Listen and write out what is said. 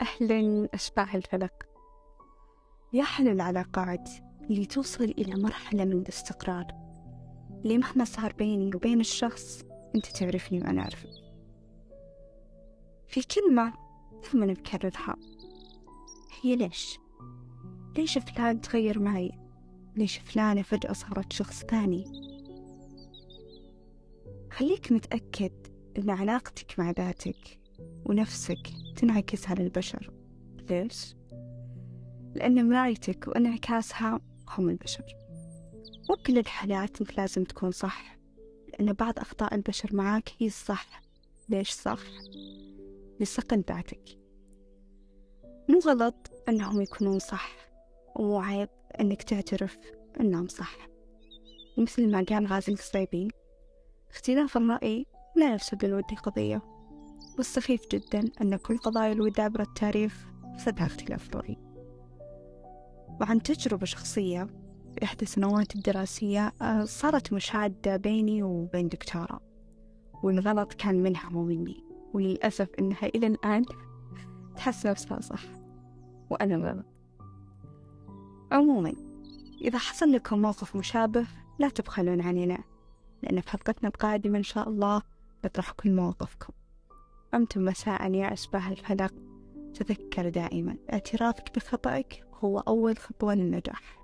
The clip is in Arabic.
أهلا أشباح الفلك يا حلو العلاقات اللي توصل إلى مرحلة من الاستقرار اللي مهما صار بيني وبين الشخص أنت تعرفني وأنا أعرفك في كلمة دائما نكررها هي ليش؟ ليش فلان تغير معي؟ ليش فلانة فجأة صارت شخص ثاني؟ خليك متأكد أن علاقتك مع ذاتك ونفسك تنعكس على البشر ليش؟ لأن مرايتك وانعكاسها هم البشر. مو بكل الحالات انت لازم تكون صح لأن بعض أخطاء البشر معاك هي الصح. ليش صح؟ لصقل ذاتك. مو غلط أنهم يكونون صح ومو عيب أنك تعترف أنهم صح. ومثل ما قال غازي القصيبي اختلاف الرأي لا يفسد للود قضية والسخيف جدا أن كل قضايا الود عبر التاريخ فسدها اختلاف الرأي وعن تجربة شخصية في إحدى السنوات الدراسية آه، صارت مشادة بيني وبين دكتورة والغلط كان منها ومني وللأسف إنها إلى الآن تحس نفسها صح وأنا غلط عموما إذا حصل لكم موقف مشابه لا تبخلون علينا لأن في حلقتنا القادمة إن شاء الله نطرح كل مواقفكم أمتم مساء يا أشباه الفلق. تذكر دائما اعترافك بخطأك هو أول خطوة للنجاح.